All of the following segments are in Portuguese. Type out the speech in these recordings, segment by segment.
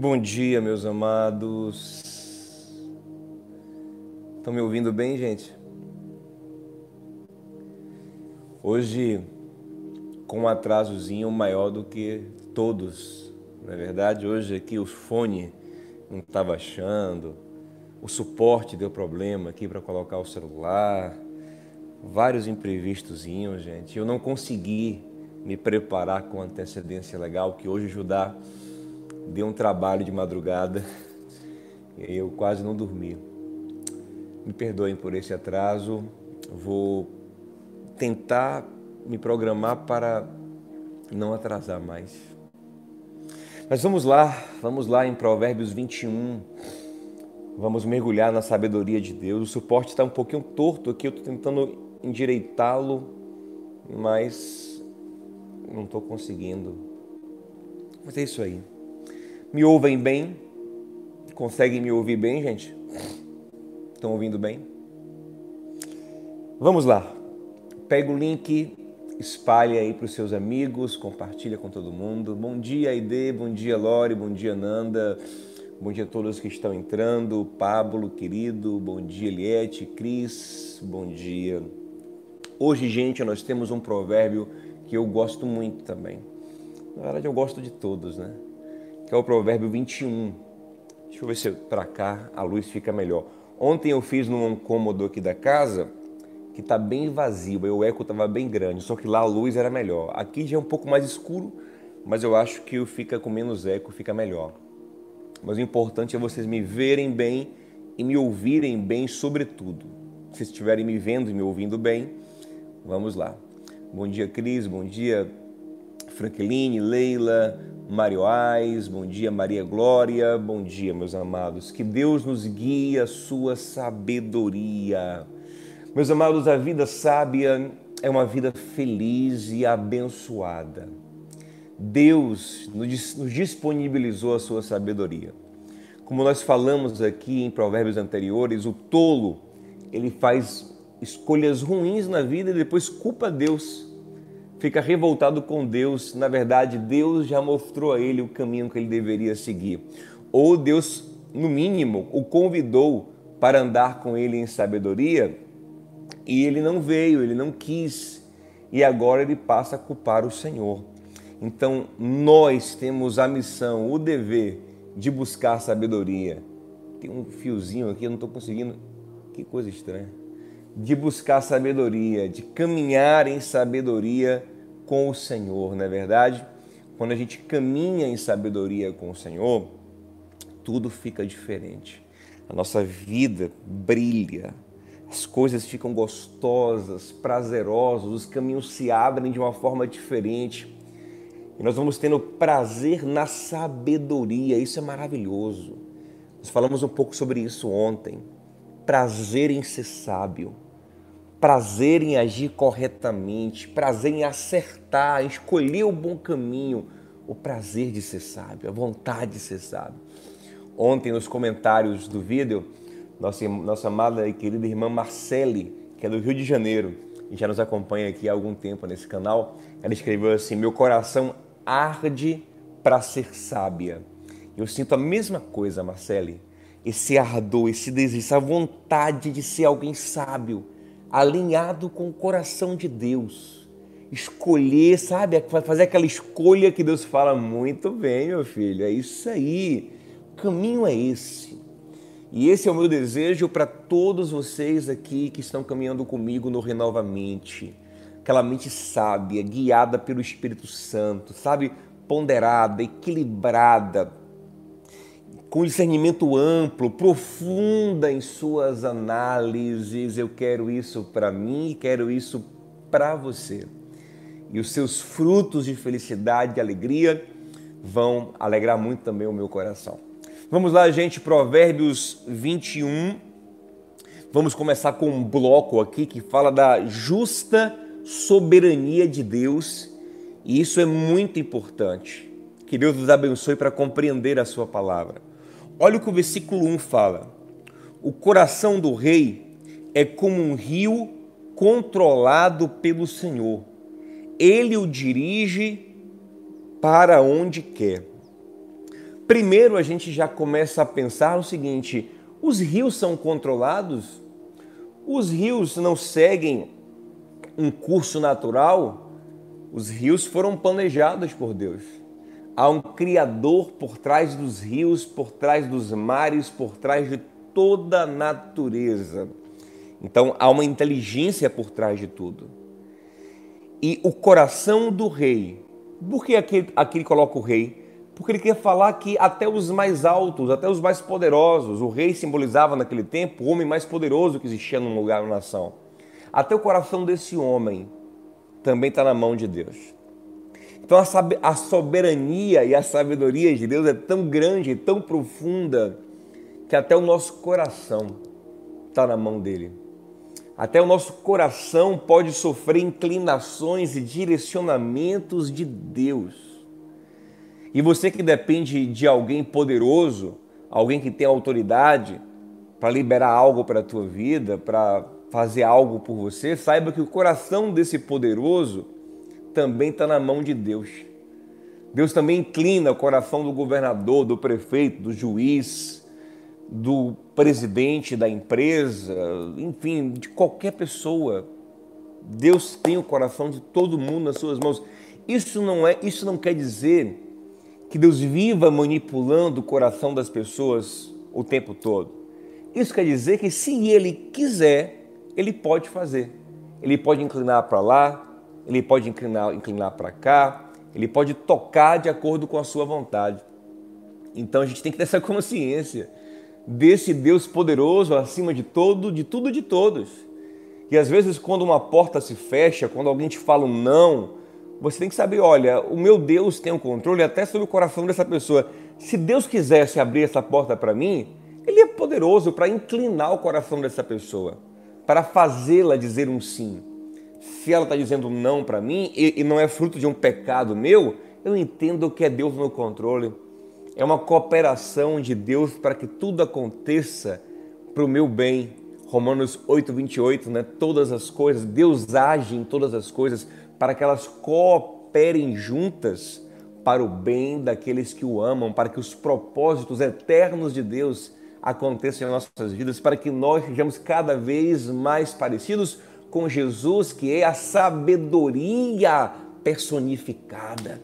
Bom dia, meus amados. Estão me ouvindo bem, gente? Hoje, com um atrasozinho maior do que todos, não é verdade? Hoje aqui o fone não estava achando, o suporte deu problema aqui para colocar o celular, vários imprevistozinhos, gente. Eu não consegui me preparar com antecedência legal, que hoje Judá deu um trabalho de madrugada e eu quase não dormi. Me perdoem por esse atraso, vou tentar me programar para não atrasar mais. Mas vamos lá, vamos lá em Provérbios 21. Vamos mergulhar na sabedoria de Deus. O suporte está um pouquinho torto aqui, eu estou tentando endireitá-lo, mas não estou conseguindo. Mas é isso aí. Me ouvem bem? Conseguem me ouvir bem, gente? Estão ouvindo bem? Vamos lá. Pega o link, espalhe aí para os seus amigos, compartilha com todo mundo. Bom dia, Aide, bom dia, Lore, bom dia, Nanda. Bom dia a todos que estão entrando. Pablo, querido, bom dia, Eliette, Cris, bom dia. Hoje, gente, nós temos um provérbio que eu gosto muito também. Na verdade, eu gosto de todos, né? Que é o provérbio 21. Deixa eu ver se para cá a luz fica melhor. Ontem eu fiz num cômodo aqui da casa que está bem vazio, o eco estava bem grande, só que lá a luz era melhor. Aqui já é um pouco mais escuro, mas eu acho que fica com menos eco, fica melhor. Mas o importante é vocês me verem bem e me ouvirem bem, sobretudo. Se estiverem me vendo e me ouvindo bem, vamos lá. Bom dia, Cris. Bom dia, Frankeline, Leila, Mário Ais, bom dia Maria Glória, bom dia meus amados. Que Deus nos guie a sua sabedoria. Meus amados, a vida sábia é uma vida feliz e abençoada. Deus nos disponibilizou a sua sabedoria. Como nós falamos aqui em provérbios anteriores, o tolo, ele faz escolhas ruins na vida e depois culpa Deus fica revoltado com Deus. Na verdade, Deus já mostrou a ele o caminho que ele deveria seguir. Ou Deus, no mínimo, o convidou para andar com ele em sabedoria e ele não veio, ele não quis. E agora ele passa a culpar o Senhor. Então, nós temos a missão, o dever de buscar sabedoria. Tem um fiozinho aqui, eu não estou conseguindo. Que coisa estranha de buscar sabedoria, de caminhar em sabedoria com o Senhor, não é verdade? Quando a gente caminha em sabedoria com o Senhor, tudo fica diferente. A nossa vida brilha, as coisas ficam gostosas, prazerosas, os caminhos se abrem de uma forma diferente. E nós vamos tendo prazer na sabedoria, isso é maravilhoso. Nós falamos um pouco sobre isso ontem prazer em ser sábio, prazer em agir corretamente, prazer em acertar, em escolher o bom caminho, o prazer de ser sábio, a vontade de ser sábio. Ontem, nos comentários do vídeo, nossa, nossa amada e querida irmã Marcele, que é do Rio de Janeiro, e já nos acompanha aqui há algum tempo nesse canal, ela escreveu assim: Meu coração arde para ser sábia. Eu sinto a mesma coisa, Marcele esse ardor, esse desejo, essa vontade de ser alguém sábio, alinhado com o coração de Deus. Escolher, sabe? Fazer aquela escolha que Deus fala muito bem, meu filho. É isso aí. O caminho é esse. E esse é o meu desejo para todos vocês aqui que estão caminhando comigo no Renovamente. Aquela mente sábia, guiada pelo Espírito Santo, sabe? Ponderada, equilibrada, com discernimento amplo, profunda em suas análises. Eu quero isso para mim e quero isso para você. E os seus frutos de felicidade e alegria vão alegrar muito também o meu coração. Vamos lá, gente, Provérbios 21. Vamos começar com um bloco aqui que fala da justa soberania de Deus, e isso é muito importante. Que Deus nos abençoe para compreender a sua palavra. Olha o que o versículo 1 fala. O coração do rei é como um rio controlado pelo Senhor. Ele o dirige para onde quer. primeiro a gente já começa a pensar o seguinte: os rios são controlados? Os rios não seguem um curso natural? Os rios foram planejados por Deus. Há um Criador por trás dos rios, por trás dos mares, por trás de toda a natureza. Então há uma inteligência por trás de tudo. E o coração do rei, por que aqui, aqui ele coloca o rei? Porque ele quer falar que até os mais altos, até os mais poderosos, o rei simbolizava naquele tempo o homem mais poderoso que existia num lugar, numa nação. Até o coração desse homem também está na mão de Deus. Então a soberania e a sabedoria de Deus é tão grande, tão profunda, que até o nosso coração está na mão dele. Até o nosso coração pode sofrer inclinações e direcionamentos de Deus. E você que depende de alguém poderoso, alguém que tem autoridade para liberar algo para a tua vida, para fazer algo por você, saiba que o coração desse poderoso também está na mão de Deus. Deus também inclina o coração do governador, do prefeito, do juiz, do presidente da empresa, enfim, de qualquer pessoa. Deus tem o coração de todo mundo nas suas mãos. Isso não é, isso não quer dizer que Deus viva manipulando o coração das pessoas o tempo todo. Isso quer dizer que se ele quiser, ele pode fazer. Ele pode inclinar para lá, ele pode inclinar, inclinar para cá, ele pode tocar de acordo com a sua vontade. Então a gente tem que ter essa consciência desse Deus poderoso acima de todo, de tudo e de todos. E às vezes quando uma porta se fecha, quando alguém te fala um não, você tem que saber, olha, o meu Deus tem o um controle até sobre o coração dessa pessoa. Se Deus quisesse abrir essa porta para mim, ele é poderoso para inclinar o coração dessa pessoa, para fazê-la dizer um sim se ela está dizendo não para mim e, e, não é fruto de um pecado meu, eu entendo que é Deus no controle. É uma cooperação de Deus para que tudo aconteça para o meu bem. Romanos 8, 28, né? Todas as coisas, Deus age em todas as coisas para que elas cooperem juntas para o bem daqueles que o amam, para que os propósitos eternos de Deus aconteçam em nossas vidas, para que nós sejamos cada vez mais parecidos com Jesus, que é a sabedoria personificada.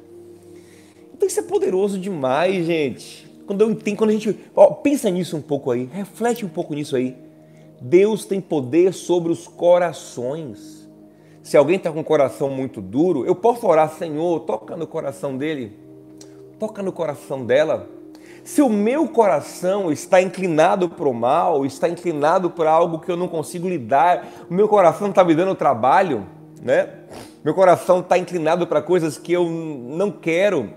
Então isso é poderoso demais, gente. Quando eu entendo, quando a gente ó, pensa nisso um pouco aí, reflete um pouco nisso aí. Deus tem poder sobre os corações. Se alguém está com o coração muito duro, eu posso orar, Senhor, toca no coração dele, toca no coração dela se o meu coração está inclinado para o mal, está inclinado para algo que eu não consigo lidar, o meu coração está me dando trabalho, né? Meu coração está inclinado para coisas que eu não quero.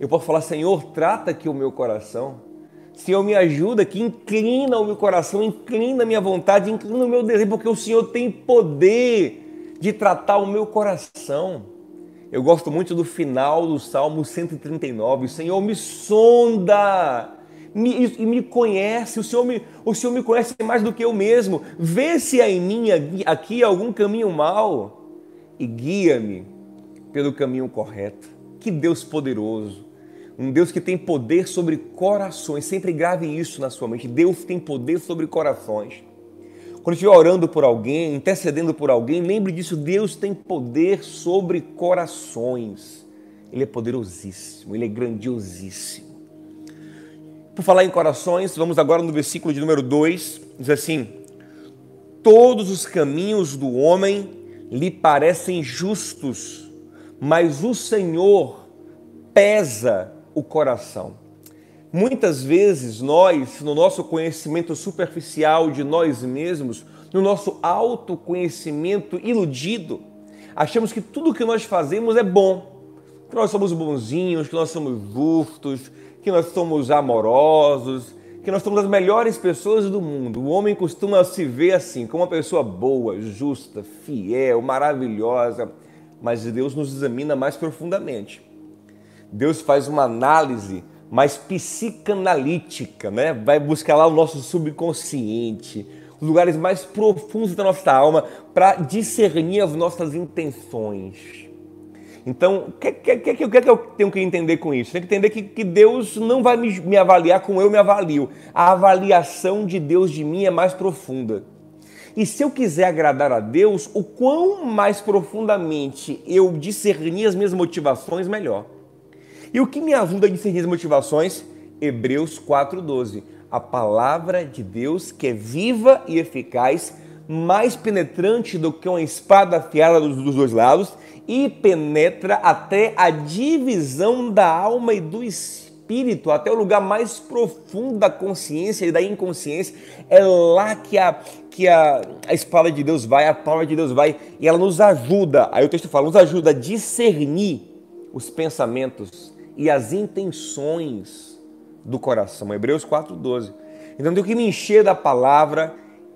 Eu posso falar, Senhor, trata aqui o meu coração. Senhor, me ajuda que inclina o meu coração, inclina a minha vontade, inclina o meu desejo, porque o Senhor tem poder de tratar o meu coração. Eu gosto muito do final do Salmo 139. O Senhor me sonda me, e me conhece. O Senhor me, o Senhor me conhece mais do que eu mesmo. Vê se há em mim aqui algum caminho mau e guia-me pelo caminho correto. Que Deus poderoso. Um Deus que tem poder sobre corações. Sempre grave isso na sua mente. Deus tem poder sobre corações. Quando estiver orando por alguém, intercedendo por alguém, lembre disso: Deus tem poder sobre corações. Ele é poderosíssimo, ele é grandiosíssimo. Por falar em corações, vamos agora no versículo de número 2, diz assim: Todos os caminhos do homem lhe parecem justos, mas o Senhor pesa o coração. Muitas vezes nós, no nosso conhecimento superficial de nós mesmos, no nosso autoconhecimento iludido, achamos que tudo que nós fazemos é bom, que nós somos bonzinhos, que nós somos justos, que nós somos amorosos, que nós somos as melhores pessoas do mundo. O homem costuma se ver assim, como uma pessoa boa, justa, fiel, maravilhosa, mas Deus nos examina mais profundamente. Deus faz uma análise mais psicanalítica, né? Vai buscar lá o nosso subconsciente, os lugares mais profundos da nossa alma para discernir as nossas intenções. Então, o que, que, que, que, eu tenho que entender com isso? Tem que entender que, que Deus não vai me, me avaliar como eu me avalio. A avaliação de Deus de mim é mais profunda. E se eu quiser agradar a Deus, o quão mais profundamente eu discernir as minhas motivações, melhor. E o que me ajuda a discernir as motivações? Hebreus 4,12. A palavra de Deus que é viva e eficaz, mais penetrante do que uma espada afiada dos dois lados e penetra até a divisão da alma e do espírito, até o lugar mais profundo da consciência e da inconsciência. É lá que a, que a, a espada de Deus vai, a palavra de Deus vai, e ela nos ajuda, aí o texto fala, nos ajuda a discernir os pensamentos e as intenções do coração. Hebreus 4,12. Então eu tenho que me encher da palavra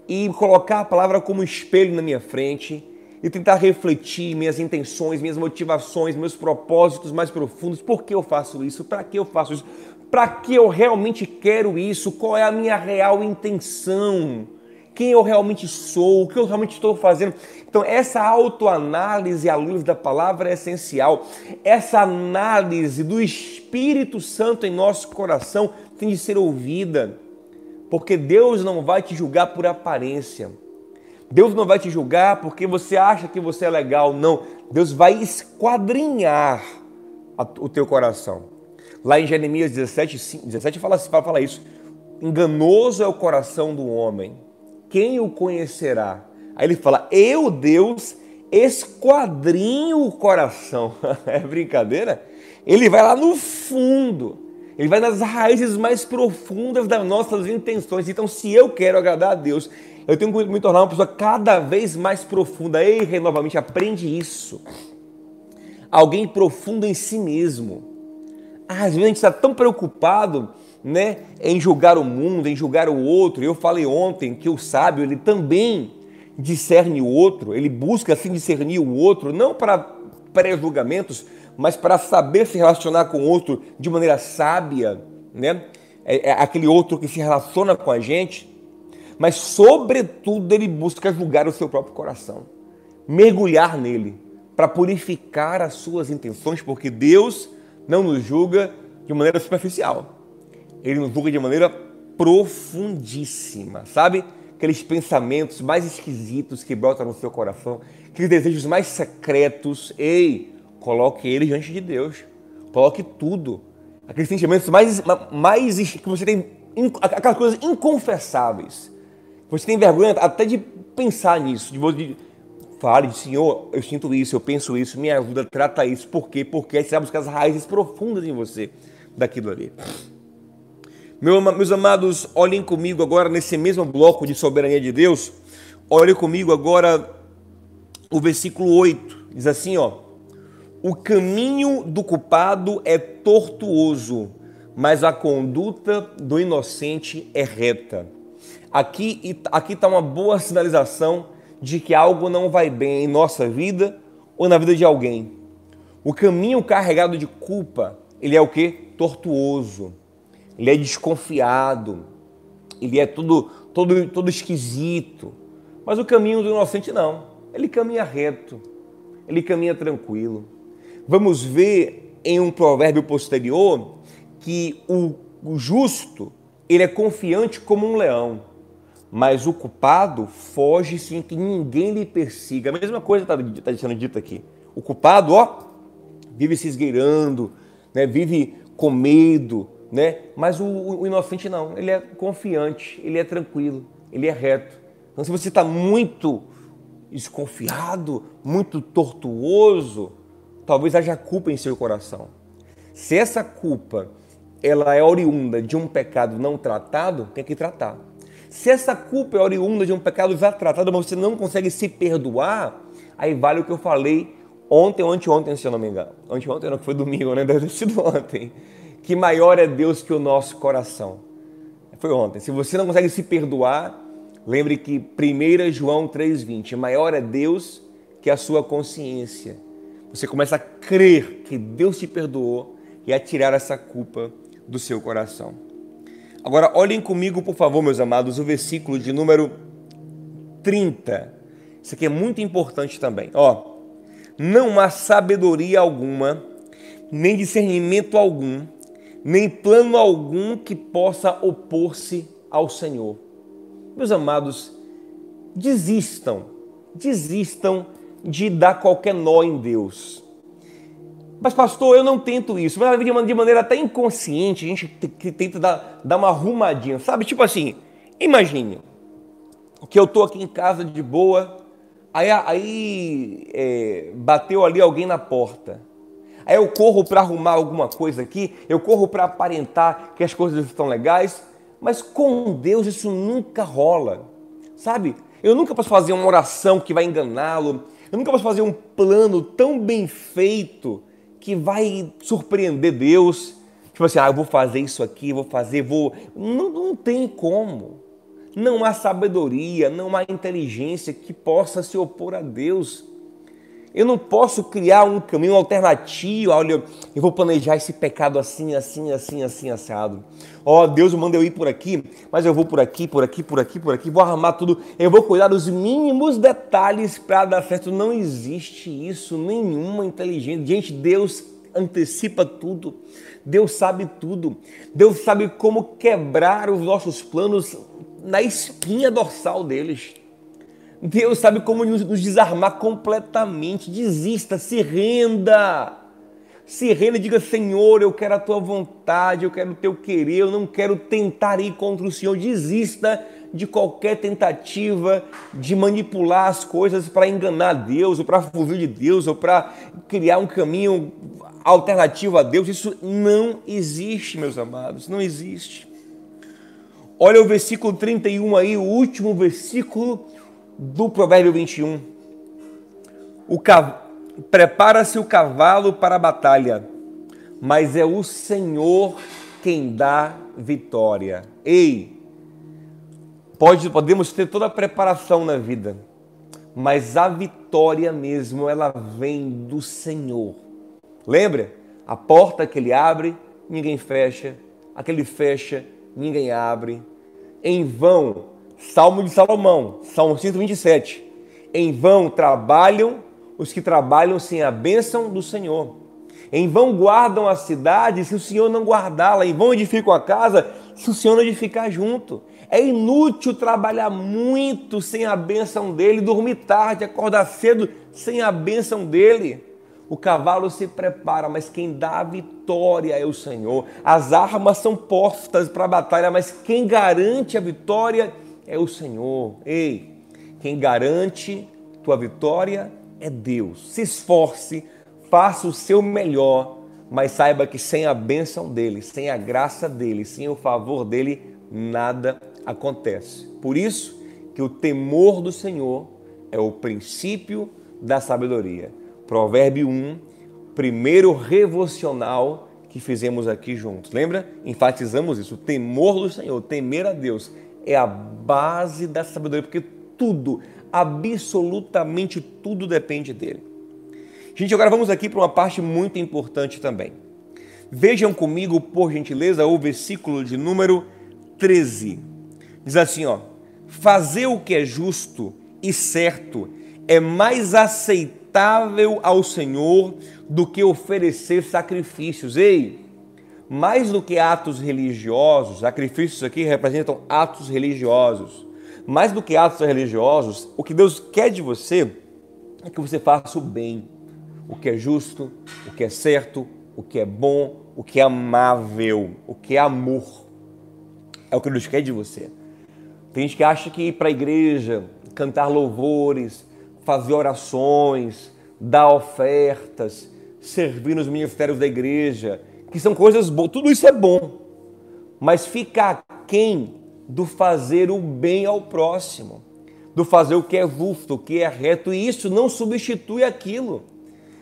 e colocar a palavra como espelho na minha frente e tentar refletir minhas intenções, minhas motivações, meus propósitos mais profundos. Por que eu faço isso? Para que eu faço isso? Para que eu realmente quero isso? Qual é a minha real intenção? Quem eu realmente sou? O que eu realmente estou fazendo? Então, essa autoanálise à luz da palavra é essencial. Essa análise do Espírito Santo em nosso coração tem de ser ouvida, porque Deus não vai te julgar por aparência. Deus não vai te julgar porque você acha que você é legal, não. Deus vai esquadrinhar o teu coração. Lá em Jeremias 17, 17 fala, fala isso. Enganoso é o coração do homem. Quem o conhecerá? Aí ele fala: Eu, Deus, esquadrinho o coração. é brincadeira? Ele vai lá no fundo. Ele vai nas raízes mais profundas das nossas intenções. Então, se eu quero agradar a Deus, eu tenho que me tornar uma pessoa cada vez mais profunda. Ei, renovamente, aprende isso. Alguém profundo em si mesmo. Às vezes a gente está tão preocupado né, em julgar o mundo, em julgar o outro. Eu falei ontem que o sábio ele também discerne o outro, ele busca assim discernir o outro, não para pré-julgamentos, mas para saber se relacionar com o outro de maneira sábia, né? É, é aquele outro que se relaciona com a gente mas sobretudo ele busca julgar o seu próprio coração, mergulhar nele, para purificar as suas intenções, porque Deus não nos julga de maneira superficial, ele nos julga de maneira profundíssima, sabe? Aqueles pensamentos mais esquisitos que brotam no seu coração, aqueles desejos mais secretos, ei, coloque eles diante de Deus, coloque tudo, aqueles sentimentos mais, mais que você tem, aquelas coisas inconfessáveis você tem vergonha até de pensar nisso, de você fale, Senhor, eu sinto isso, eu penso isso, me ajuda, trata isso. Por quê? Porque você vai buscar as raízes profundas em você daquilo ali. Meus amados, olhem comigo agora nesse mesmo bloco de soberania de Deus. Olhem comigo agora o versículo 8. Diz assim, ó: O caminho do culpado é tortuoso, mas a conduta do inocente é reta. Aqui aqui está uma boa sinalização de que algo não vai bem em nossa vida ou na vida de alguém. O caminho carregado de culpa, ele é o que? Tortuoso. Ele é desconfiado. Ele é tudo, todo, todo esquisito. Mas o caminho do inocente não. Ele caminha reto. Ele caminha tranquilo. Vamos ver em um provérbio posterior que o, o justo, ele é confiante como um leão mas o culpado foge sem que ninguém lhe persiga. A mesma coisa está tá sendo dita aqui. O culpado, ó, vive se esgueirando, né, vive com medo, né? mas o, o inocente não, ele é confiante, ele é tranquilo, ele é reto. Então, se você está muito desconfiado, muito tortuoso, talvez haja culpa em seu coração. Se essa culpa ela é oriunda de um pecado não tratado, tem que tratar. Se essa culpa é oriunda de um pecado já tratado, mas você não consegue se perdoar, aí vale o que eu falei ontem ou anteontem, se eu não me engano. Anteontem não, que foi domingo, né? Deve ter sido ontem. Que maior é Deus que o nosso coração. Foi ontem. Se você não consegue se perdoar, lembre que 1 João 3,20, maior é Deus que a sua consciência. Você começa a crer que Deus te perdoou e a tirar essa culpa do seu coração. Agora, olhem comigo, por favor, meus amados, o versículo de número 30. Isso aqui é muito importante também. Ó, não há sabedoria alguma, nem discernimento algum, nem plano algum que possa opor-se ao Senhor. Meus amados, desistam, desistam de dar qualquer nó em Deus. Mas, pastor, eu não tento isso. Mas de maneira até inconsciente, a gente tenta dar, dar uma arrumadinha, sabe? Tipo assim, imagine que eu estou aqui em casa de boa, aí, aí é, bateu ali alguém na porta. Aí eu corro para arrumar alguma coisa aqui, eu corro para aparentar que as coisas estão legais, mas com Deus isso nunca rola, sabe? Eu nunca posso fazer uma oração que vai enganá-lo, eu nunca posso fazer um plano tão bem feito que vai surpreender Deus. Tipo assim, ah, eu vou fazer isso aqui, vou fazer, vou. Não, não tem como. Não há sabedoria, não há inteligência que possa se opor a Deus. Eu não posso criar um caminho alternativo. Olha, eu vou planejar esse pecado assim, assim, assim, assim, assado. Ó, oh, Deus manda eu ir por aqui, mas eu vou por aqui, por aqui, por aqui, por aqui, vou arrumar tudo. Eu vou cuidar dos mínimos detalhes para dar certo. Não existe isso, nenhuma inteligência. Gente, Deus antecipa tudo. Deus sabe tudo. Deus sabe como quebrar os nossos planos na espinha dorsal deles. Deus sabe como nos desarmar completamente. Desista, se renda. Se renda e diga: Senhor, eu quero a tua vontade, eu quero o teu querer, eu não quero tentar ir contra o Senhor. Desista de qualquer tentativa de manipular as coisas para enganar Deus, ou para fugir de Deus, ou para criar um caminho alternativo a Deus. Isso não existe, meus amados, não existe. Olha o versículo 31 aí, o último versículo do Provérbio 21. O cav... Prepara-se o cavalo para a batalha, mas é o Senhor quem dá vitória. Ei, pode, podemos ter toda a preparação na vida, mas a vitória mesmo, ela vem do Senhor. Lembra? A porta que ele abre, ninguém fecha. Aquele fecha, ninguém abre. Em vão Salmo de Salomão, Salmo 127. Em vão trabalham os que trabalham sem a bênção do Senhor. Em vão guardam a cidade se o Senhor não guardá-la. Em vão edificam a casa se o Senhor não edificar junto. É inútil trabalhar muito sem a bênção dele, dormir tarde, acordar cedo sem a bênção dele. O cavalo se prepara, mas quem dá a vitória é o Senhor. As armas são postas para a batalha, mas quem garante a vitória é é o Senhor. Ei, quem garante tua vitória é Deus. Se esforce, faça o seu melhor, mas saiba que sem a bênção dele, sem a graça dele, sem o favor dele, nada acontece. Por isso que o temor do Senhor é o princípio da sabedoria. Provérbio 1, primeiro revocional que fizemos aqui juntos. Lembra? Enfatizamos isso. O temor do Senhor, temer a Deus é a base da sabedoria, porque tudo, absolutamente tudo depende dele. Gente, agora vamos aqui para uma parte muito importante também. Vejam comigo, por gentileza, o versículo de número 13. Diz assim, ó: Fazer o que é justo e certo é mais aceitável ao Senhor do que oferecer sacrifícios. Ei, mais do que atos religiosos, sacrifícios aqui representam atos religiosos. Mais do que atos religiosos, o que Deus quer de você é que você faça o bem, o que é justo, o que é certo, o que é bom, o que é amável, o que é amor. É o que Deus quer de você. Tem gente que acha que ir para a igreja, cantar louvores, fazer orações, dar ofertas, servir nos ministérios da igreja, que são coisas boas, tudo isso é bom, mas fica aquém do fazer o bem ao próximo, do fazer o que é justo, o que é reto, e isso não substitui aquilo.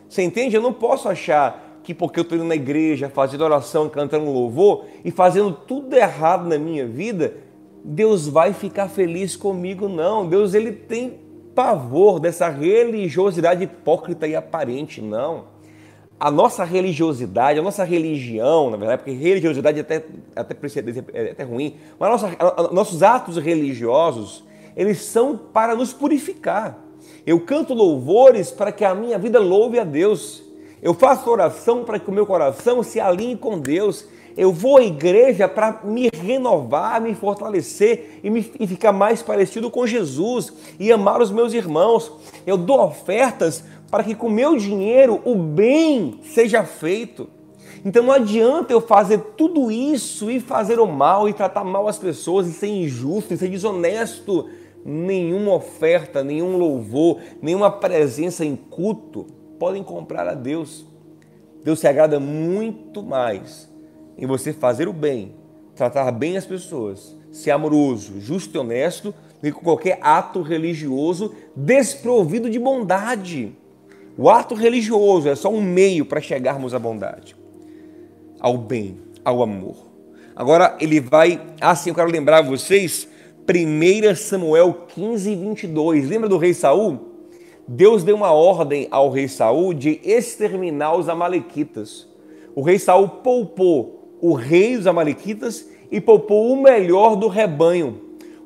Você entende? Eu não posso achar que porque eu estou indo na igreja, fazendo oração, cantando louvor e fazendo tudo errado na minha vida, Deus vai ficar feliz comigo, não. Deus ele tem pavor dessa religiosidade hipócrita e aparente, não a nossa religiosidade, a nossa religião, na verdade, porque religiosidade é até, até, é até ruim, mas nossa, nossos atos religiosos, eles são para nos purificar. Eu canto louvores para que a minha vida louve a Deus. Eu faço oração para que o meu coração se alinhe com Deus. Eu vou à igreja para me renovar, me fortalecer e, me, e ficar mais parecido com Jesus e amar os meus irmãos. Eu dou ofertas para que com meu dinheiro o bem seja feito. Então não adianta eu fazer tudo isso e fazer o mal e tratar mal as pessoas e ser injusto e ser desonesto. Nenhuma oferta, nenhum louvor, nenhuma presença em culto podem comprar a Deus. Deus se agrada muito mais em você fazer o bem, tratar bem as pessoas, ser amoroso, justo e honesto, do que qualquer ato religioso desprovido de bondade. O ato religioso é só um meio para chegarmos à bondade, ao bem, ao amor. Agora ele vai, assim eu quero lembrar vocês, 1 Samuel 15, 22. Lembra do rei Saul? Deus deu uma ordem ao rei Saul de exterminar os amalequitas. O rei Saul poupou o rei dos amalequitas e poupou o melhor do rebanho.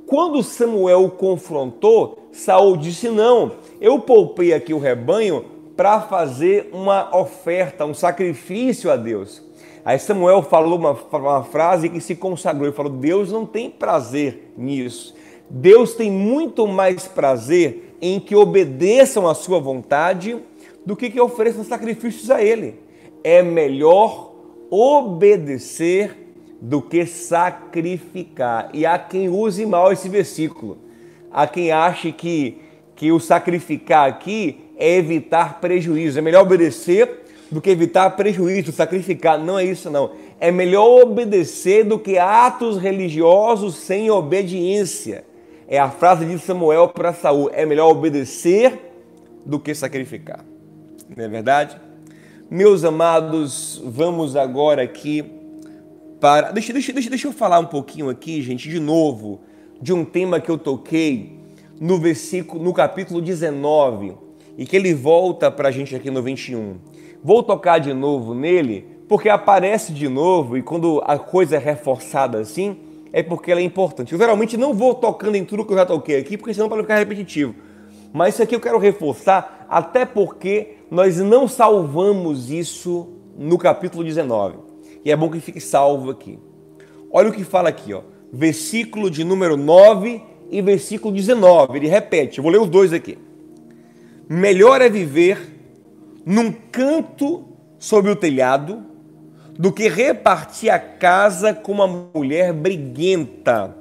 Quando Samuel o confrontou, Saul disse: "Não, eu poupei aqui o rebanho para fazer uma oferta, um sacrifício a Deus." Aí Samuel falou uma, uma frase que se consagrou e falou: Deus não tem prazer nisso. Deus tem muito mais prazer em que obedeçam à sua vontade do que que ofereçam sacrifícios a ele. É melhor obedecer do que sacrificar. E há quem use mal esse versículo. Há quem ache que, que o sacrificar aqui é evitar prejuízo. É melhor obedecer do que evitar prejuízo. Sacrificar não é isso, não. É melhor obedecer do que atos religiosos sem obediência. É a frase de Samuel para Saul: é melhor obedecer do que sacrificar. Não é verdade? Meus amados, vamos agora aqui para. Deixa, deixa, deixa, deixa eu falar um pouquinho aqui, gente, de novo, de um tema que eu toquei no versículo, no capítulo 19, e que ele volta para a gente aqui no 21. Vou tocar de novo nele, porque aparece de novo, e quando a coisa é reforçada assim, é porque ela é importante. Eu geralmente não vou tocando em tudo que eu já toquei aqui, porque senão para ficar repetitivo. Mas isso aqui eu quero reforçar, até porque nós não salvamos isso no capítulo 19. E é bom que fique salvo aqui. Olha o que fala aqui, ó. Versículo de número 9 e versículo 19. Ele repete, eu vou ler os dois aqui. Melhor é viver num canto sobre o telhado do que repartir a casa com uma mulher briguenta.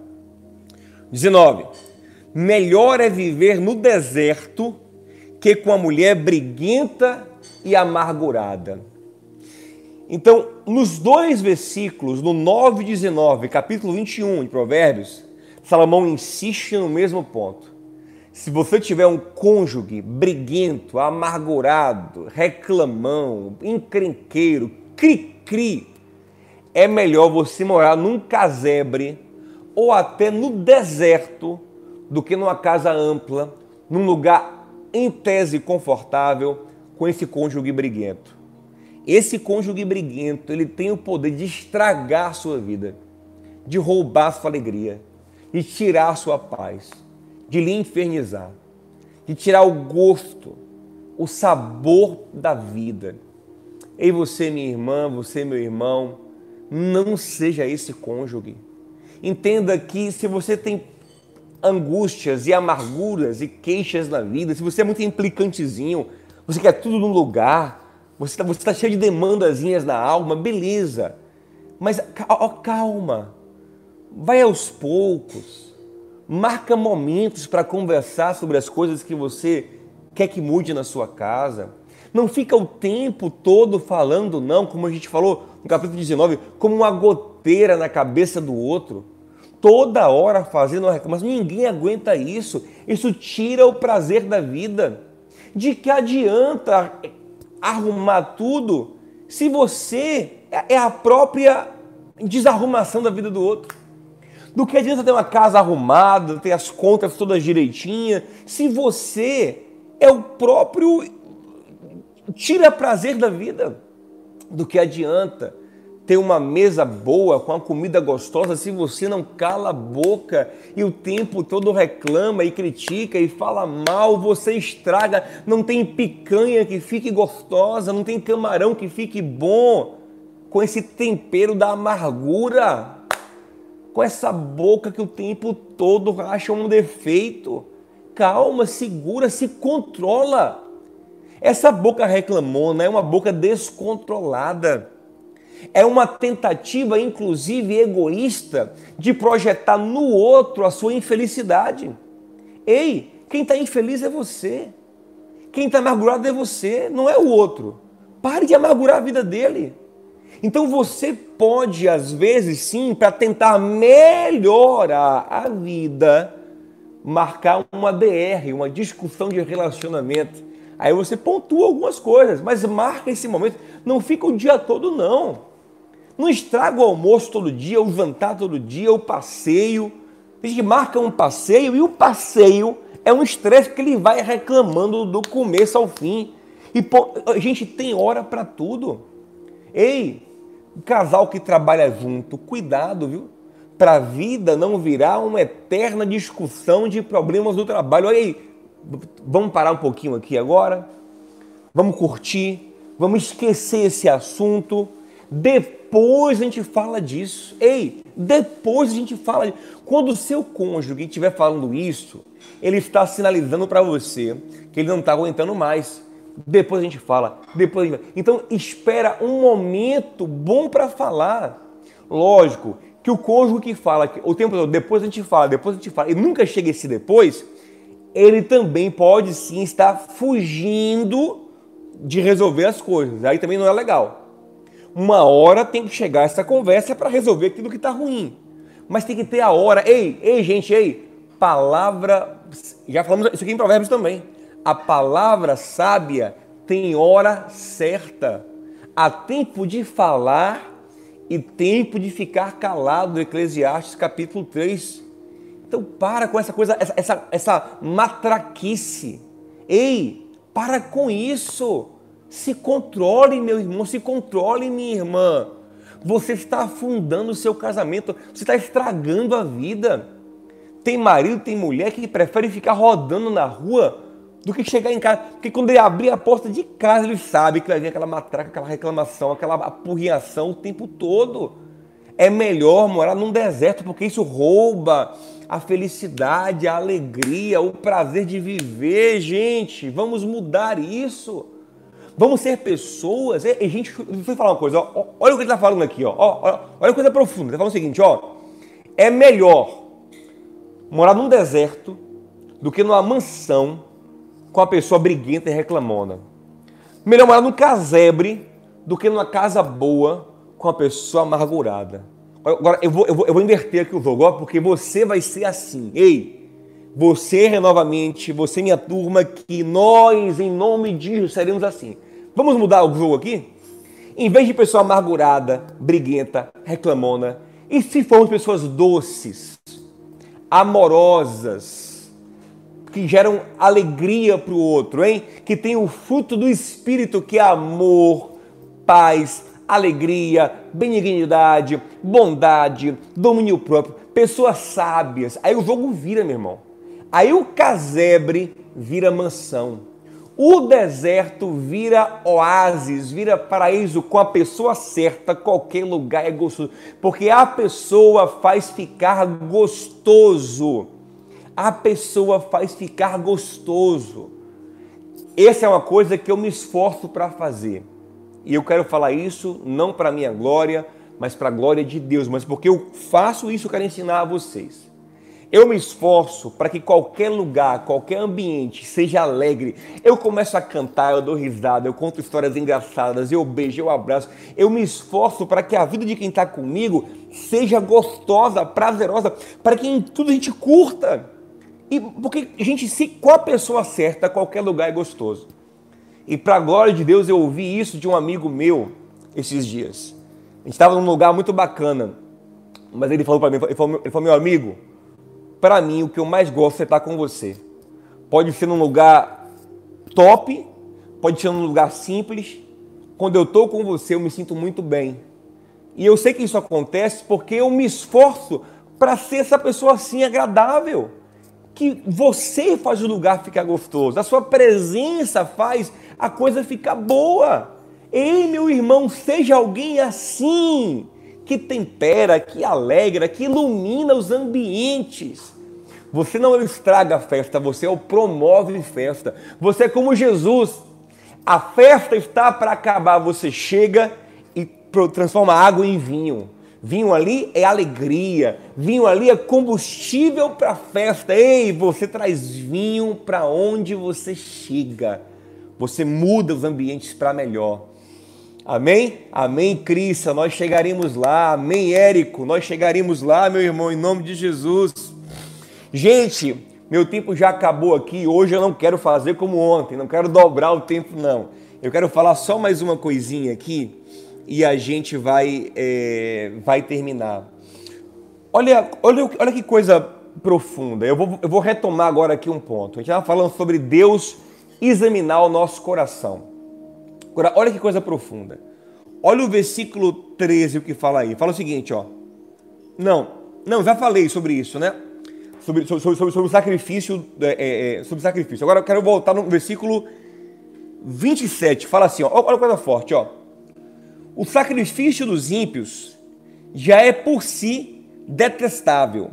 19. Melhor é viver no deserto que com a mulher briguenta e amargurada. Então, nos dois versículos, no 9 e 19, capítulo 21 de Provérbios, Salomão insiste no mesmo ponto. Se você tiver um cônjuge briguento, amargurado, reclamão, encrenqueiro, cri cri, é melhor você morar num casebre ou até no deserto do que numa casa ampla, num lugar em tese confortável com esse cônjuge briguento. Esse cônjuge briguento, ele tem o poder de estragar a sua vida, de roubar a sua alegria, de tirar a sua paz, de lhe infernizar, de tirar o gosto, o sabor da vida. Ei, você, minha irmã, você, meu irmão, não seja esse cônjuge. Entenda que se você tem angústias e amarguras e queixas na vida, se você é muito implicantezinho, você quer tudo no lugar, você está tá cheio de demandazinhas na alma, beleza. Mas calma, vai aos poucos, marca momentos para conversar sobre as coisas que você quer que mude na sua casa. Não fica o tempo todo falando não, como a gente falou no capítulo 19, como uma goteira na cabeça do outro. Toda hora fazendo uma reclamação. Ninguém aguenta isso. Isso tira o prazer da vida. De que adianta arrumar tudo se você é a própria desarrumação da vida do outro? Do que adianta ter uma casa arrumada, ter as contas todas direitinhas, se você é o próprio tira prazer da vida. Do que adianta ter uma mesa boa, com a comida gostosa, se você não cala a boca e o tempo todo reclama e critica e fala mal, você estraga. Não tem picanha que fique gostosa, não tem camarão que fique bom, com esse tempero da amargura, com essa boca que o tempo todo acha um defeito. Calma, segura, se controla. Essa boca reclamona é uma boca descontrolada é uma tentativa, inclusive egoísta, de projetar no outro a sua infelicidade. Ei, quem está infeliz é você. Quem está amargurado é você, não é o outro. Pare de amargurar a vida dele. Então você pode, às vezes, sim, para tentar melhorar a vida, marcar uma DR, uma discussão de relacionamento. Aí você pontua algumas coisas, mas marca esse momento. Não fica o dia todo, não. Não estraga o almoço todo dia, o jantar todo dia, o passeio. A gente marca um passeio e o passeio é um estresse que ele vai reclamando do começo ao fim. E pô, a gente tem hora para tudo. Ei, casal que trabalha junto, cuidado, viu? Para a vida não virar uma eterna discussão de problemas do trabalho. Olha aí, vamos parar um pouquinho aqui agora. Vamos curtir, vamos esquecer esse assunto. Depois a gente fala disso. Ei, depois a gente fala. Disso. Quando o seu cônjuge estiver falando isso, ele está sinalizando para você que ele não está aguentando mais. Depois a gente fala. Depois gente... Então espera um momento bom para falar. Lógico que o cônjuge que fala o tempo todo, depois a gente fala, depois a gente fala, e nunca chega esse depois, ele também pode sim estar fugindo de resolver as coisas. Aí também não é legal. Uma hora tem que chegar essa conversa para resolver aquilo que está ruim. Mas tem que ter a hora. Ei, ei, gente, ei. Palavra. Já falamos isso aqui em Provérbios também. A palavra sábia tem hora certa. Há tempo de falar e tempo de ficar calado. Eclesiastes capítulo 3. Então para com essa coisa, essa, essa, essa matraquice. Ei, para com isso. Se controle, meu irmão, se controle, minha irmã. Você está afundando o seu casamento, você está estragando a vida. Tem marido, tem mulher que prefere ficar rodando na rua do que chegar em casa. Porque quando ele abrir a porta de casa, ele sabe que vai vir aquela matraca, aquela reclamação, aquela apurriação o tempo todo. É melhor morar num deserto, porque isso rouba a felicidade, a alegria, o prazer de viver, gente. Vamos mudar isso. Vamos ser pessoas. E, e gente, deixa eu falar uma coisa. Ó, olha o que ele está falando aqui. Ó, ó, olha a coisa profunda. Ele está falando o seguinte: ó, é melhor morar num deserto do que numa mansão com a pessoa briguenta e reclamona. Melhor morar num casebre do que numa casa boa com a pessoa amargurada. Agora, eu vou, eu vou, eu vou inverter aqui o jogo, porque você vai ser assim. Ei, você, novamente, você, minha turma, que nós, em nome de Jesus, seremos assim. Vamos mudar o jogo aqui? Em vez de pessoa amargurada, briguenta, reclamona, e se formos pessoas doces, amorosas, que geram alegria para o outro, hein? Que tem o fruto do Espírito, que é amor, paz, alegria, benignidade, bondade, domínio próprio, pessoas sábias. Aí o jogo vira, meu irmão. Aí o casebre vira mansão. O deserto vira oásis, vira paraíso com a pessoa certa, qualquer lugar é gostoso, porque a pessoa faz ficar gostoso. A pessoa faz ficar gostoso. Essa é uma coisa que eu me esforço para fazer. E eu quero falar isso não para minha glória, mas para a glória de Deus, mas porque eu faço isso, eu quero ensinar a vocês. Eu me esforço para que qualquer lugar, qualquer ambiente seja alegre. Eu começo a cantar, eu dou risada, eu conto histórias engraçadas, eu beijo, eu abraço. Eu me esforço para que a vida de quem está comigo seja gostosa, prazerosa, para que em tudo a gente curta. E porque, gente, se com a pessoa certa, qualquer lugar é gostoso. E para a glória de Deus, eu ouvi isso de um amigo meu esses dias. A gente estava num lugar muito bacana, mas ele falou para mim, ele falou, ele falou, meu amigo, para mim, o que eu mais gosto é estar com você. Pode ser num lugar top, pode ser num lugar simples. Quando eu estou com você, eu me sinto muito bem. E eu sei que isso acontece porque eu me esforço para ser essa pessoa assim agradável. Que você faz o lugar ficar gostoso, a sua presença faz a coisa ficar boa. Ei, meu irmão, seja alguém assim, que tempera, que alegra, que ilumina os ambientes. Você não estraga a festa, você o promove festa. Você é como Jesus. A festa está para acabar, você chega e transforma água em vinho. Vinho ali é alegria, vinho ali é combustível para a festa. Ei, você traz vinho para onde você chega. Você muda os ambientes para melhor. Amém? Amém, Crista, nós chegaremos lá. Amém, Érico, nós chegaremos lá, meu irmão, em nome de Jesus. Gente, meu tempo já acabou aqui. Hoje eu não quero fazer como ontem, não quero dobrar o tempo, não. Eu quero falar só mais uma coisinha aqui e a gente vai, é, vai terminar. Olha, olha, olha que coisa profunda. Eu vou, eu vou retomar agora aqui um ponto. A gente estava falando sobre Deus examinar o nosso coração. Agora, olha que coisa profunda. Olha o versículo 13, o que fala aí. Fala o seguinte, ó. Não, não, já falei sobre isso, né? Sobre, sobre, sobre, sobre o sacrifício, é, é, sobre o sacrifício. Agora eu quero voltar no versículo 27. Fala assim, ó. Olha a coisa forte, ó. O sacrifício dos ímpios já é por si detestável,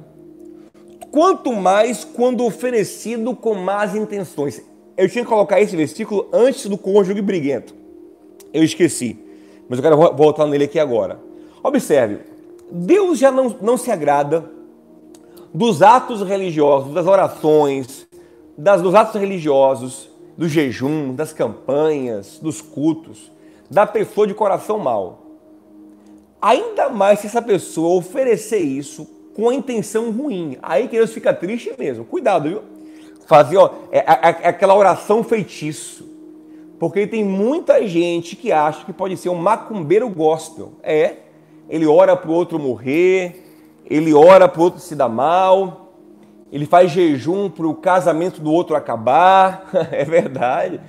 quanto mais quando oferecido com más intenções. Eu tinha que colocar esse versículo antes do cônjuge briguento. Eu esqueci, mas eu quero voltar nele aqui agora. Observe, Deus já não, não se agrada dos atos religiosos, das orações, das, dos atos religiosos, do jejum, das campanhas, dos cultos da pessoa de coração mau. Ainda mais se essa pessoa oferecer isso com a intenção ruim. Aí que Deus fica triste mesmo. Cuidado, viu? Fazer, ó, é, é, é aquela oração feitiço. Porque tem muita gente que acha que pode ser um macumbeiro gospel. É, ele ora para o outro morrer, ele ora para o outro se dar mal, ele faz jejum para o casamento do outro acabar. é verdade.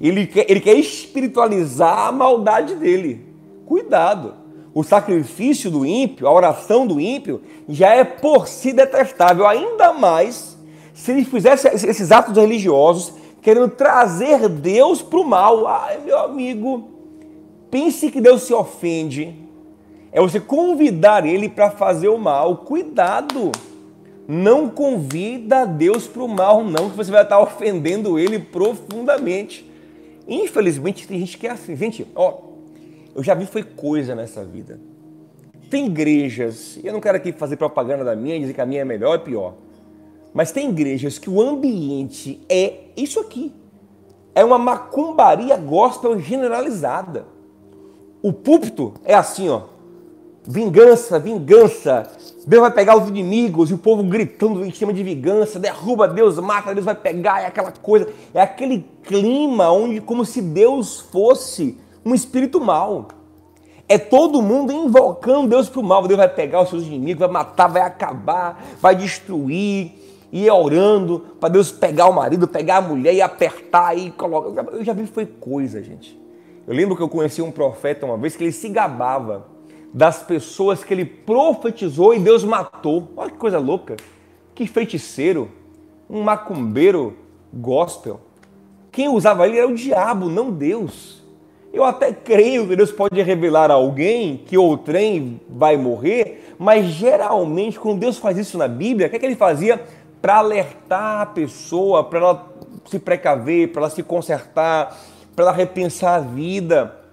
Ele quer, ele quer espiritualizar a maldade dele. Cuidado. O sacrifício do ímpio, a oração do ímpio, já é por si detestável, ainda mais se ele fizesse esses atos religiosos querendo trazer Deus para o mal. Ai, meu amigo, pense que Deus se ofende. É você convidar ele para fazer o mal. Cuidado! Não convida Deus para o mal, não, que você vai estar ofendendo ele profundamente. Infelizmente tem gente que é assim. Gente, ó, eu já vi foi coisa nessa vida. Tem igrejas, eu não quero aqui fazer propaganda da minha, dizer que a minha é melhor ou pior. Mas tem igrejas que o ambiente é isso aqui. É uma macumbaria gospel generalizada. O púlpito é assim, ó. Vingança, vingança. Deus vai pegar os inimigos e o povo gritando em cima de vingança, derruba Deus, mata, Deus vai pegar, é aquela coisa, é aquele clima onde como se Deus fosse um espírito mau. É todo mundo invocando Deus para o mal. Deus vai pegar os seus inimigos, vai matar, vai acabar, vai destruir. E é orando para Deus pegar o marido, pegar a mulher e apertar e colocar. Eu já vi foi coisa, gente. Eu lembro que eu conheci um profeta uma vez que ele se gabava das pessoas que ele profetizou e Deus matou. Olha que coisa louca. Que feiticeiro, um macumbeiro gospel. Quem usava ele era o diabo, não Deus. Eu até creio que Deus pode revelar a alguém que outrem vai morrer, mas geralmente quando Deus faz isso na Bíblia, o que, é que ele fazia? Para alertar a pessoa, para ela se precaver, para ela se consertar, para ela repensar a vida.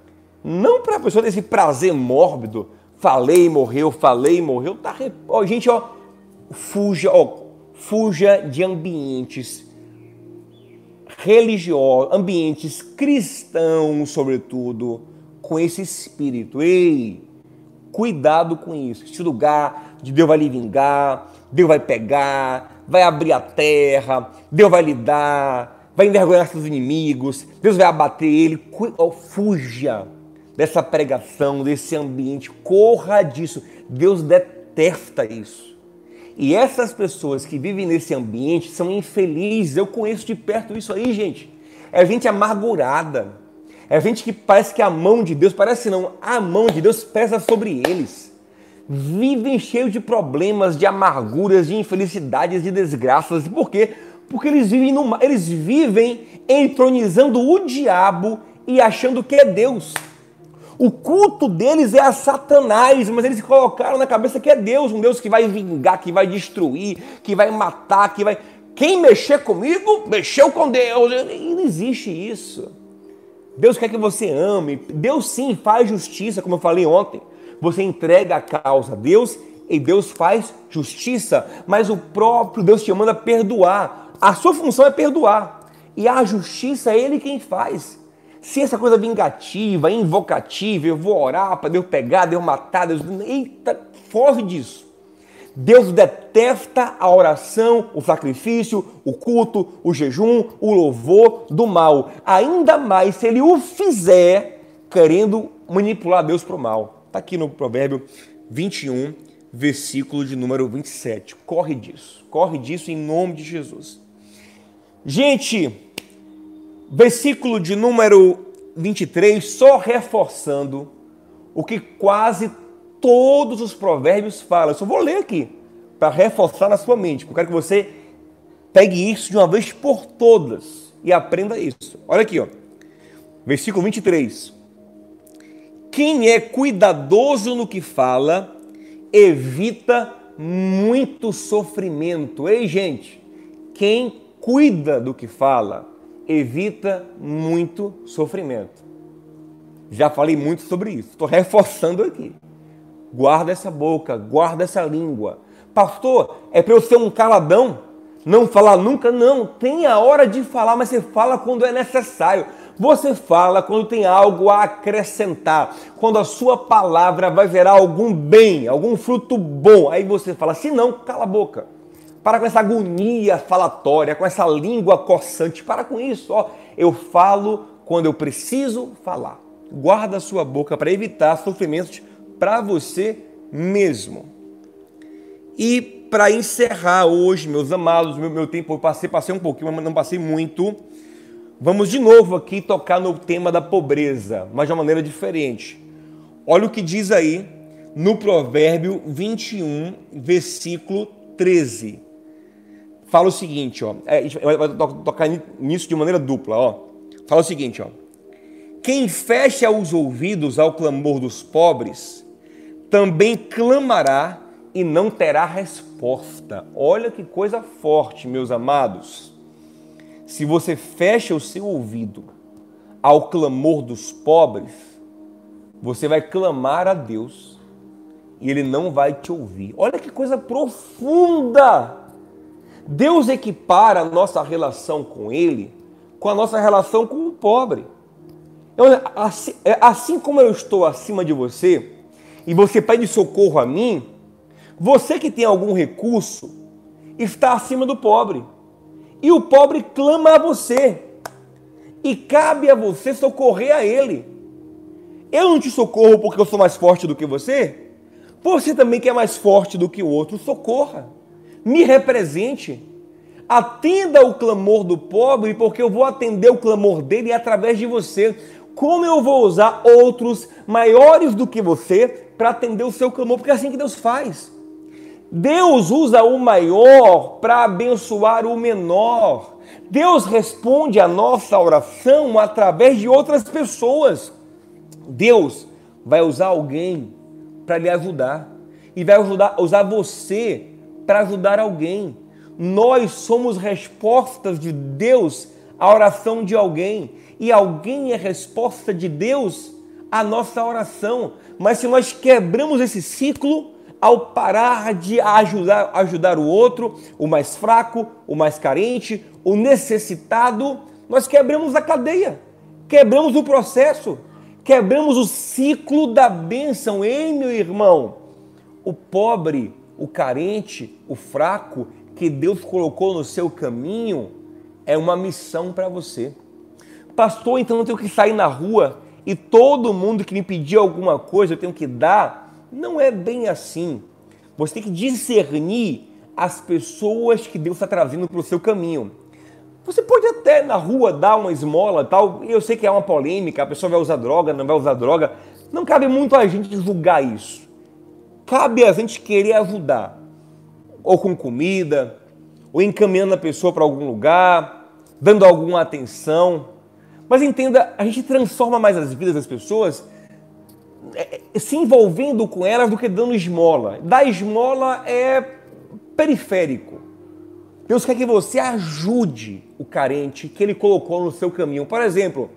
Não para a pessoa ter esse prazer mórbido. Falei, morreu, falei, morreu. Tá, ó, gente, ó, fuja, ó, fuja de ambientes religiosos, ambientes cristãos, sobretudo, com esse espírito. Ei, cuidado com isso. Esse lugar de Deus vai lhe vingar, Deus vai pegar, vai abrir a terra, Deus vai lhe dar, vai envergonhar seus inimigos, Deus vai abater ele. Fuja dessa pregação, desse ambiente, corra disso. Deus detesta isso. E essas pessoas que vivem nesse ambiente são infelizes. Eu conheço de perto isso aí, gente. É gente amargurada. É gente que parece que a mão de Deus, parece não, a mão de Deus pesa sobre eles. Vivem cheios de problemas, de amarguras, de infelicidades, de desgraças. Por quê? Porque eles vivem, no, eles vivem entronizando o diabo e achando que é Deus. O culto deles é a Satanás, mas eles colocaram na cabeça que é Deus, um Deus que vai vingar, que vai destruir, que vai matar, que vai. Quem mexer comigo, mexeu com Deus. E não existe isso. Deus quer que você ame. Deus sim faz justiça, como eu falei ontem. Você entrega a causa a Deus e Deus faz justiça. Mas o próprio Deus te manda perdoar. A sua função é perdoar. E a justiça é Ele quem faz. Se essa coisa vingativa, invocativa, eu vou orar para Deus pegar, Deus matar, Deus. Eita, foge disso. Deus detesta a oração, o sacrifício, o culto, o jejum, o louvor do mal. Ainda mais se ele o fizer querendo manipular Deus para o mal. Está aqui no Provérbio 21, versículo de número 27. Corre disso. Corre disso em nome de Jesus. Gente, versículo de número 23, só reforçando o que quase todos os provérbios falam. Eu só vou ler aqui para reforçar na sua mente. Eu quero que você pegue isso de uma vez por todas e aprenda isso. Olha aqui, ó. Versículo 23. Quem é cuidadoso no que fala, evita muito sofrimento. Ei, gente, quem cuida do que fala, evita muito sofrimento. Já falei muito sobre isso, estou reforçando aqui. Guarda essa boca, guarda essa língua. Pastor, é para eu ser um caladão? Não falar nunca? Não. Tem a hora de falar, mas você fala quando é necessário. Você fala quando tem algo a acrescentar, quando a sua palavra vai gerar algum bem, algum fruto bom. Aí você fala, se não, cala a boca. Para com essa agonia falatória, com essa língua coçante. Para com isso. Ó, eu falo quando eu preciso falar. Guarda a sua boca para evitar sofrimentos para você mesmo. E para encerrar hoje, meus amados, meu, meu tempo, eu passei, passei um pouquinho, mas não passei muito. Vamos de novo aqui tocar no tema da pobreza, mas de uma maneira diferente. Olha o que diz aí no Provérbio 21, versículo 13. Fala o seguinte, ó. É, vai tocar nisso de maneira dupla, ó. Fala o seguinte, ó. Quem fecha os ouvidos ao clamor dos pobres também clamará e não terá resposta. Olha que coisa forte, meus amados. Se você fecha o seu ouvido ao clamor dos pobres, você vai clamar a Deus e ele não vai te ouvir. Olha que coisa profunda! Deus equipara a nossa relação com ele com a nossa relação com o pobre. Assim, é, assim como eu estou acima de você, e você pede socorro a mim, você que tem algum recurso está acima do pobre. E o pobre clama a você. E cabe a você socorrer a ele. Eu não te socorro porque eu sou mais forte do que você. Você também que é mais forte do que o outro, socorra. Me represente. Atenda o clamor do pobre, porque eu vou atender o clamor dele através de você. Como eu vou usar outros maiores do que você para atender o seu clamor, porque é assim que Deus faz. Deus usa o maior para abençoar o menor. Deus responde a nossa oração através de outras pessoas. Deus vai usar alguém para lhe ajudar e vai ajudar, usar você para ajudar alguém. Nós somos respostas de Deus à oração de alguém e alguém é resposta de Deus à nossa oração. Mas se nós quebramos esse ciclo ao parar de ajudar, ajudar o outro, o mais fraco, o mais carente, o necessitado, nós quebramos a cadeia, quebramos o processo, quebramos o ciclo da bênção. Ei, meu irmão, o pobre, o carente, o fraco que Deus colocou no seu caminho é uma missão para você. Pastor, então eu tenho que sair na rua e todo mundo que me pedir alguma coisa eu tenho que dar, não é bem assim. Você tem que discernir as pessoas que Deus está trazendo para o seu caminho. Você pode até na rua dar uma esmola tal. Eu sei que é uma polêmica, a pessoa vai usar droga, não vai usar droga. Não cabe muito a gente julgar isso. Cabe a gente querer ajudar. Ou com comida, ou encaminhando a pessoa para algum lugar, dando alguma atenção. Mas entenda, a gente transforma mais as vidas das pessoas é, é, se envolvendo com elas do que dando esmola. Dar esmola é periférico. Deus quer que você ajude o carente que ele colocou no seu caminho. Por exemplo,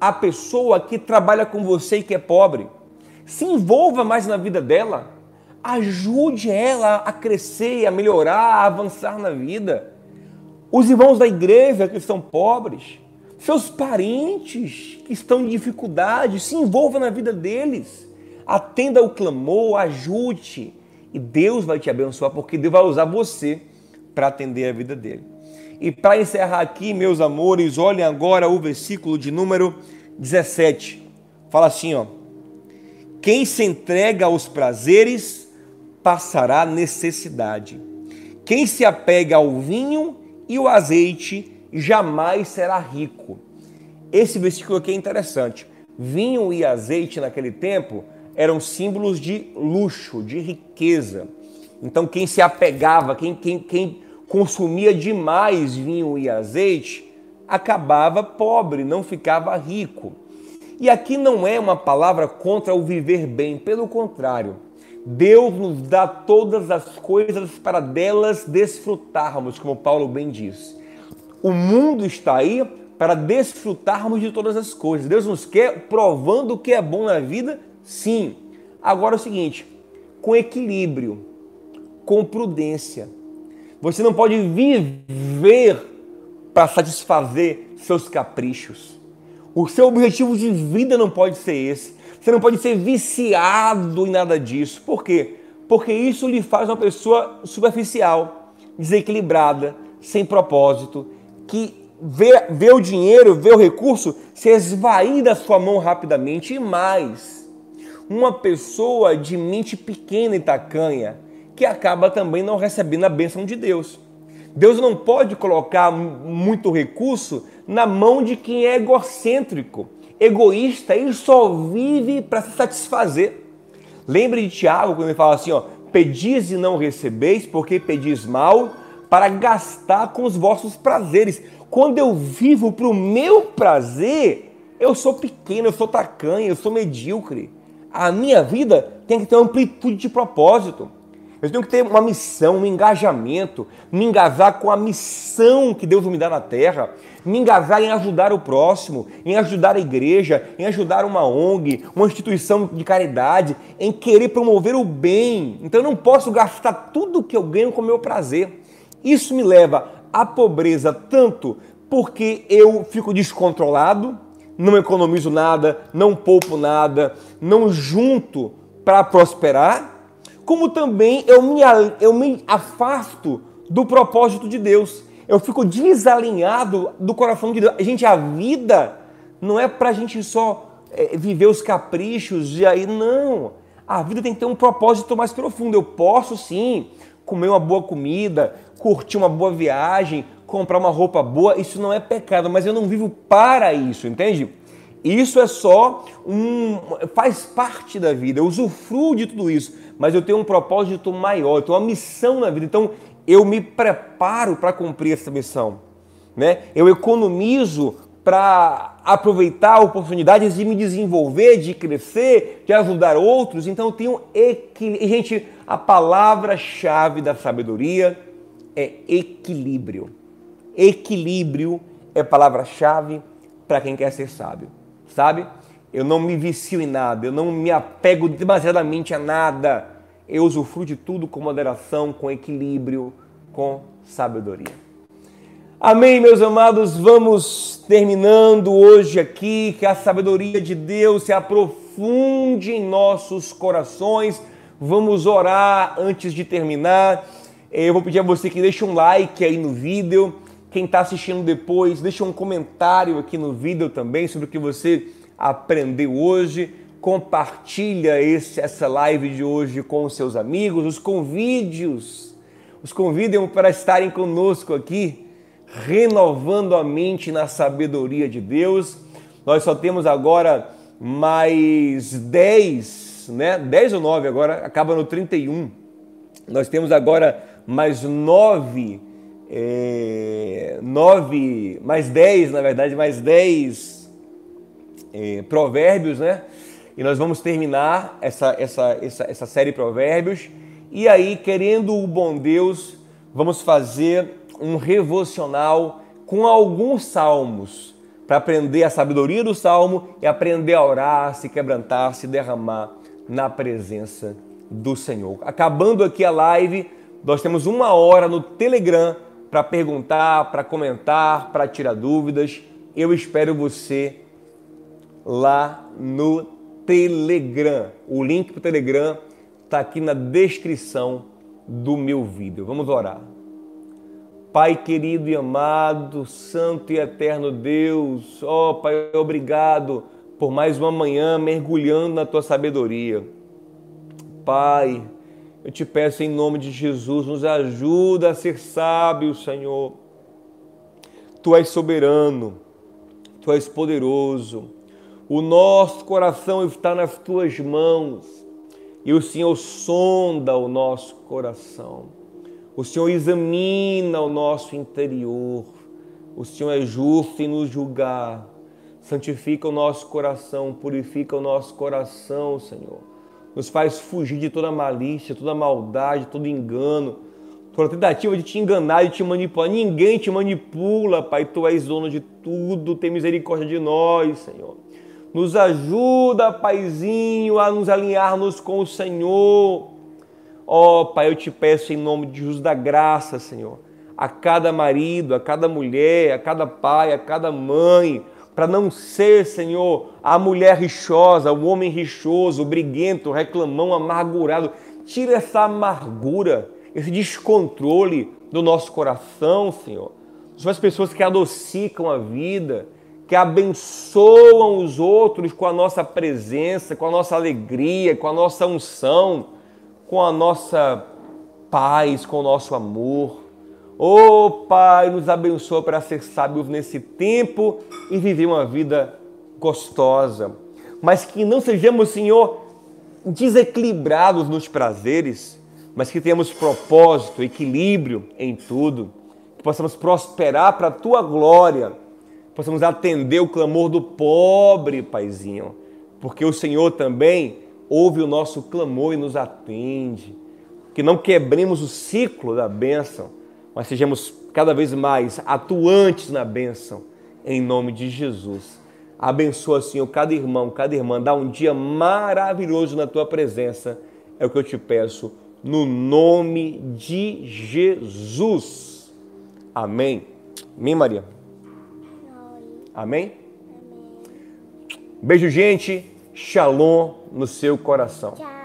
a pessoa que trabalha com você e que é pobre. Se envolva mais na vida dela. Ajude ela a crescer, a melhorar, a avançar na vida. Os irmãos da igreja que são pobres, seus parentes que estão em dificuldade, se envolva na vida deles. Atenda o clamor, ajude. E Deus vai te abençoar, porque Deus vai usar você para atender a vida dele. E para encerrar aqui, meus amores, olhem agora o versículo de número 17. Fala assim, ó: Quem se entrega aos prazeres passará necessidade. Quem se apega ao vinho e o azeite jamais será rico. Esse versículo aqui é interessante. Vinho e azeite naquele tempo eram símbolos de luxo, de riqueza. Então, quem se apegava, quem, quem, quem consumia demais vinho e azeite, acabava pobre, não ficava rico. E aqui não é uma palavra contra o viver bem, pelo contrário. Deus nos dá todas as coisas para delas desfrutarmos, como Paulo bem diz. O mundo está aí para desfrutarmos de todas as coisas. Deus nos quer provando o que é bom na vida, sim. Agora é o seguinte, com equilíbrio, com prudência. Você não pode viver para satisfazer seus caprichos. O seu objetivo de vida não pode ser esse. Você não pode ser viciado em nada disso. Por quê? Porque isso lhe faz uma pessoa superficial, desequilibrada, sem propósito, que vê, vê o dinheiro, vê o recurso se esvair da sua mão rapidamente. E mais, uma pessoa de mente pequena e tacanha, que acaba também não recebendo a bênção de Deus. Deus não pode colocar muito recurso na mão de quem é egocêntrico, egoísta, ele só vive para se satisfazer. Lembre de Tiago quando ele fala assim: ó, pedis e não recebeis, porque pedis mal, para gastar com os vossos prazeres. Quando eu vivo para o meu prazer, eu sou pequeno, eu sou tacanho, eu sou medíocre. A minha vida tem que ter amplitude de propósito. Eu tenho que ter uma missão, um engajamento, me engajar com a missão que Deus me dá na terra, me engajar em ajudar o próximo, em ajudar a igreja, em ajudar uma ONG, uma instituição de caridade, em querer promover o bem. Então eu não posso gastar tudo que eu ganho com o meu prazer. Isso me leva à pobreza tanto porque eu fico descontrolado, não economizo nada, não poupo nada, não junto para prosperar como também eu me, eu me afasto do propósito de Deus. Eu fico desalinhado do coração de Deus. Gente, a vida não é para a gente só é, viver os caprichos e aí, não. A vida tem que ter um propósito mais profundo. Eu posso sim comer uma boa comida, curtir uma boa viagem, comprar uma roupa boa, isso não é pecado, mas eu não vivo para isso, entende? Isso é só um. faz parte da vida, eu usufruo de tudo isso mas eu tenho um propósito maior, eu tenho uma missão na vida. Então eu me preparo para cumprir essa missão. Né? Eu economizo para aproveitar oportunidades de me desenvolver, de crescer, de ajudar outros. Então eu tenho equilíbrio. Gente, a palavra-chave da sabedoria é equilíbrio. Equilíbrio é palavra-chave para quem quer ser sábio. Sabe? Eu não me vicio em nada, eu não me apego demasiadamente a nada. Eu usufruo de tudo com moderação, com equilíbrio, com sabedoria. Amém, meus amados. Vamos terminando hoje aqui. Que a sabedoria de Deus se aprofunde em nossos corações. Vamos orar antes de terminar. Eu vou pedir a você que deixe um like aí no vídeo. Quem está assistindo depois, deixe um comentário aqui no vídeo também sobre o que você aprendeu hoje. Compartilha esse, essa live de hoje com os seus amigos, os convídeos, os convidem para estarem conosco aqui, renovando a mente na sabedoria de Deus. Nós só temos agora mais 10, né? 10 ou 9 agora, acaba no 31. Nós temos agora mais 9, é, 9, mais 10, na verdade, mais 10 é, provérbios, né? E nós vamos terminar essa, essa, essa, essa série Provérbios. E aí, querendo o bom Deus, vamos fazer um revocional com alguns salmos para aprender a sabedoria do salmo e aprender a orar, se quebrantar, se derramar na presença do Senhor. Acabando aqui a live, nós temos uma hora no Telegram para perguntar, para comentar, para tirar dúvidas. Eu espero você lá no Telegram. O link para o Telegram está aqui na descrição do meu vídeo. Vamos orar. Pai querido e amado, santo e eterno Deus, ó oh, Pai, obrigado por mais uma manhã mergulhando na tua sabedoria. Pai, eu te peço em nome de Jesus, nos ajuda a ser sábio, Senhor. Tu és soberano, tu és poderoso. O nosso coração está nas tuas mãos e o Senhor sonda o nosso coração. O Senhor examina o nosso interior. O Senhor é justo em nos julgar. Santifica o nosso coração, purifica o nosso coração, Senhor. Nos faz fugir de toda malícia, toda maldade, todo engano, toda tentativa de te enganar e te manipular. Ninguém te manipula, Pai. Tu és dono de tudo. Tem misericórdia de nós, Senhor. Nos ajuda, Paizinho, a nos alinharmos com o Senhor Ó oh, Pai, eu te peço em nome de Jesus da graça, Senhor, a cada marido, a cada mulher, a cada pai, a cada mãe, para não ser, Senhor, a mulher rixosa, o homem rixoso, o briguento, o reclamão, amargurado. Tira essa amargura, esse descontrole do nosso coração, Senhor. São as pessoas que adocicam a vida, que abençoam os outros com a nossa presença, com a nossa alegria, com a nossa unção com a nossa paz, com o nosso amor. Oh Pai, nos abençoa para ser sábios nesse tempo e viver uma vida gostosa. Mas que não sejamos, Senhor, desequilibrados nos prazeres, mas que tenhamos propósito, equilíbrio em tudo. Que possamos prosperar para a tua glória. Possamos atender o clamor do pobre, Paizinho. Porque o Senhor também ouve o nosso clamor e nos atende. Que não quebremos o ciclo da bênção, mas sejamos cada vez mais atuantes na bênção, em nome de Jesus. Abençoa, Senhor, cada irmão, cada irmã. Dá um dia maravilhoso na tua presença. É o que eu te peço, no nome de Jesus. Amém. Amém, Maria? Amém? Beijo, gente. Shalom no seu coração. Tchau.